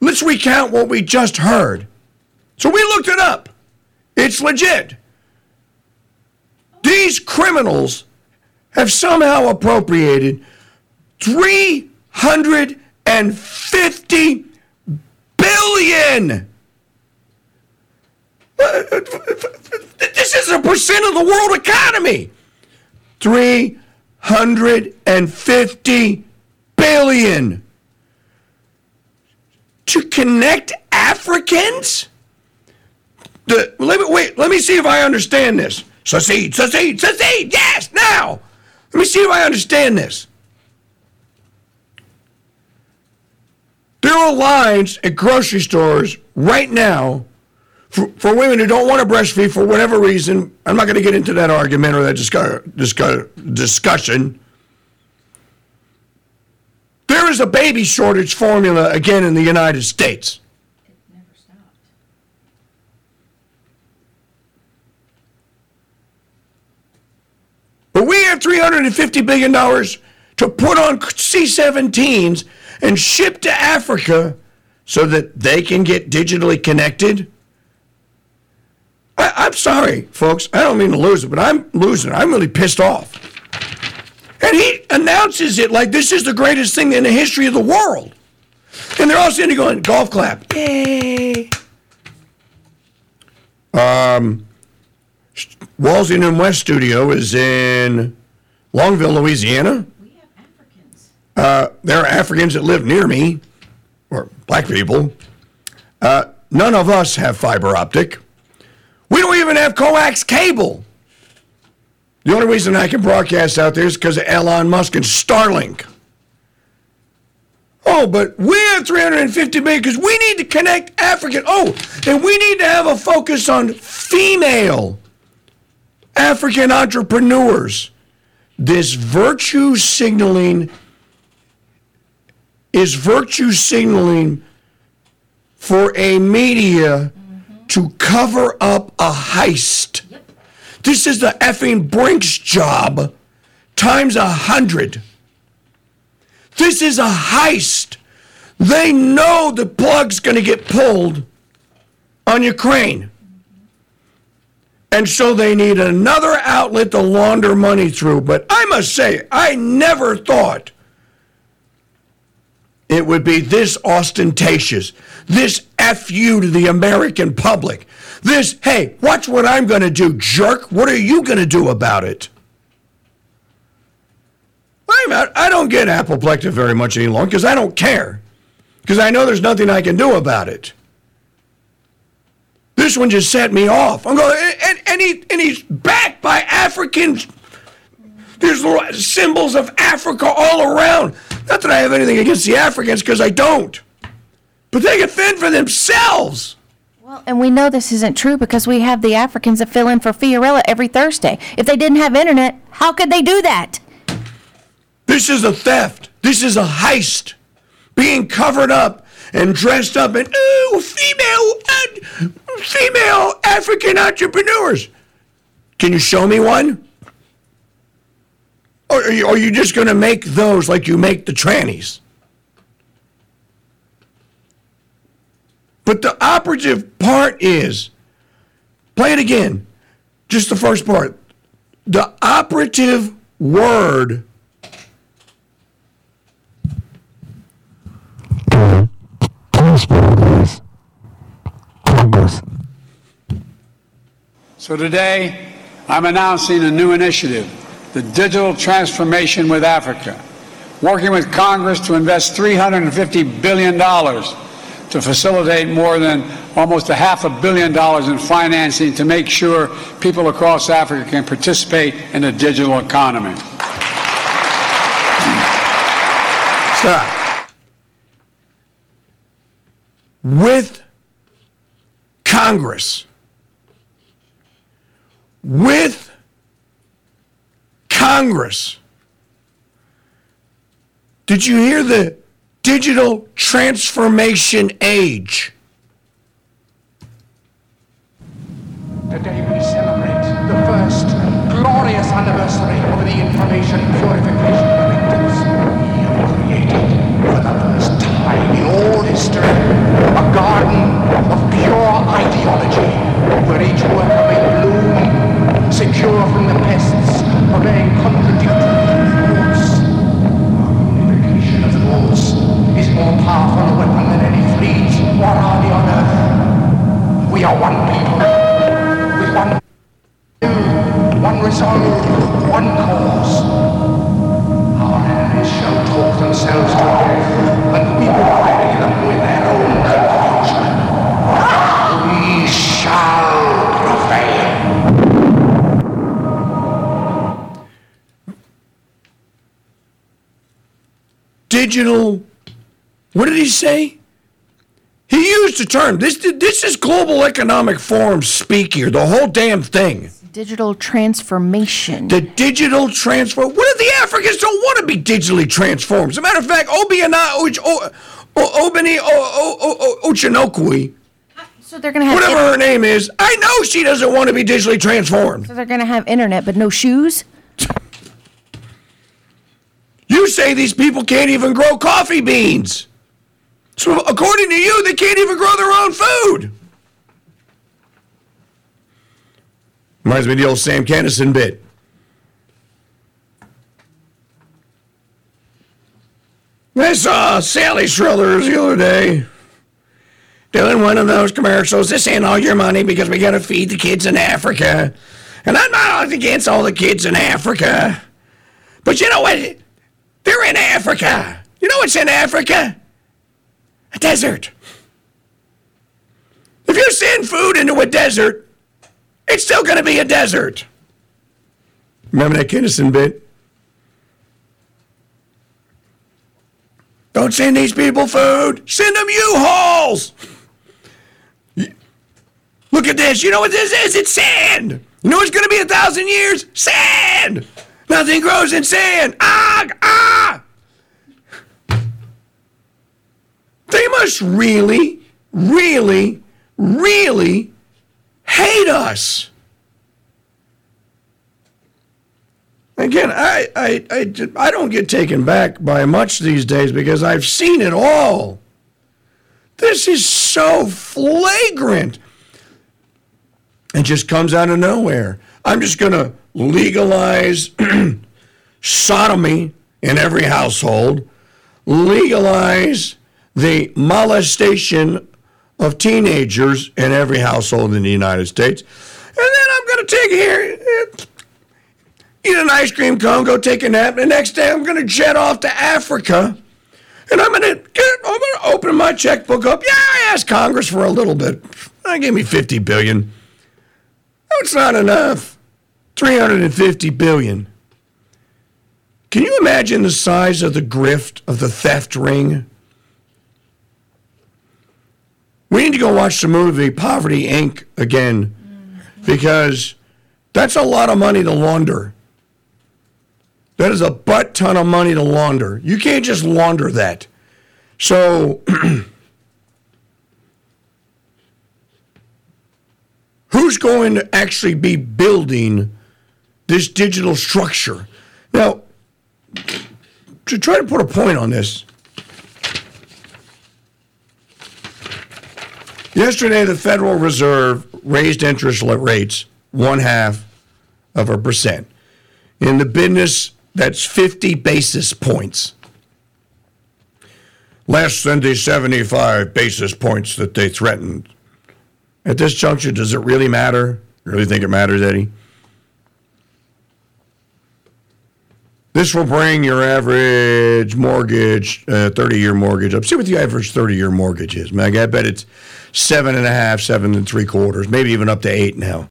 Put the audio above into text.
Let's recount what we just heard. So we looked it up. It's legit. These criminals have somehow appropriated 350 billion. This is a percent of the world economy. 350 billion to connect Africans? The, let me, wait, let me see if I understand this. Secede, secede, secede, yes, now. Let me see if I understand this. There are lines at grocery stores right now for, for women who don't want to breastfeed for whatever reason. I'm not going to get into that argument or that discuss, discuss, discussion. There is a baby shortage formula again in the United States. But we have $350 billion to put on C 17s and ship to Africa so that they can get digitally connected. I, I'm sorry, folks. I don't mean to lose it, but I'm losing. It. I'm really pissed off. And he announces it like this is the greatest thing in the history of the world. And they're all sitting there going, golf clap. Yay. Um, Walsing and West Studio is in Longville, Louisiana. We have Africans. Uh, there are Africans that live near me, or black people. Uh, none of us have fiber optic. We don't even have coax cable. The only reason I can broadcast out there is because of Elon Musk and Starlink. Oh, but we have 350 million because we need to connect African. Oh, and we need to have a focus on female African entrepreneurs. This virtue signaling is virtue signaling for a media to cover up a heist. This is the effing Brinks job times a hundred. This is a heist. They know the plug's going to get pulled on Ukraine. And so they need another outlet to launder money through. But I must say, I never thought it would be this ostentatious, this FU to the American public, this, hey, watch what I'm going to do, jerk. What are you going to do about it? Out. I don't get apoplectic very much any longer because I don't care. Because I know there's nothing I can do about it. This one just set me off. I'm going, and, and, he, and he's backed by Africans. There's little symbols of Africa all around. Not that I have anything against the Africans, because I don't. But they can fend for themselves. Well, and we know this isn't true because we have the Africans that fill in for Fiorella every Thursday. If they didn't have internet, how could they do that? This is a theft. This is a heist. Being covered up and dressed up in ooh, female, uh, female African entrepreneurs. Can you show me one? Or are you, are you just going to make those like you make the trannies? But the operative part is play it again. Just the first part. The operative word So today, I'm announcing a new initiative, the Digital Transformation with Africa, working with Congress to invest $350 billion to facilitate more than almost a half a billion dollars in financing to make sure people across Africa can participate in the digital economy. Stop. With Congress. With Congress. Did you hear the digital transformation age? Today we celebrate the first glorious anniversary of the information purification are one people, with one will, one resolve, one cause. Our enemies shall talk themselves to death, and we will bury them with their own confusion. We shall prevail. digital. What did he say? He used the term. This this is global economic forum speak here. The whole damn thing. Digital transformation. The digital transfer. What if the Africans don't want to be digitally transformed? As a matter of fact, Obiana Obani Ochinokwe, So they're gonna have. whatever her name is, I know she doesn't want to be digitally transformed. so they're gonna have internet, but no shoes. You say these people can't even grow coffee beans. So according to you, they can't even grow their own food. Reminds me of the old Sam Kinison bit. I saw Sally Struthers the other day doing one of those commercials. This ain't all your money because we got to feed the kids in Africa. And I'm not against all the kids in Africa. But you know what? They're in Africa. You know what's in Africa? A desert. If you send food into a desert, it's still going to be a desert. Remember that Kinison bit? Don't send these people food. Send them U-Hauls. Look at this. You know what this is? It's sand. You know what's going to be a thousand years? Sand. Nothing grows in sand. Ah, They must really, really, really hate us. Again, I, I, I, I don't get taken back by much these days because I've seen it all. This is so flagrant. It just comes out of nowhere. I'm just going to legalize sodomy in every household, legalize the molestation of teenagers in every household in the United States, and then I'm going to take here, eat an ice cream cone, go take a nap. The next day, I'm going to jet off to Africa. And I'm gonna get, I'm gonna open my checkbook up. Yeah, I asked Congress for a little bit. They gave me 50 billion. That's not enough. 350 billion. Can you imagine the size of the grift of the theft ring? We need to go watch the movie Poverty Inc. again because that's a lot of money to launder. That is a butt ton of money to launder. You can't just launder that. So, who's going to actually be building this digital structure? Now, to try to put a point on this, yesterday the Federal Reserve raised interest rates one half of a percent. In the business, that's 50 basis points. Less than the 75 basis points that they threatened. At this juncture, does it really matter? You really think it matters, Eddie? This will bring your average mortgage, uh, 30 year mortgage up. See what the average 30 year mortgage is, Meg. I bet it's seven and a half, seven and three quarters, maybe even up to eight now.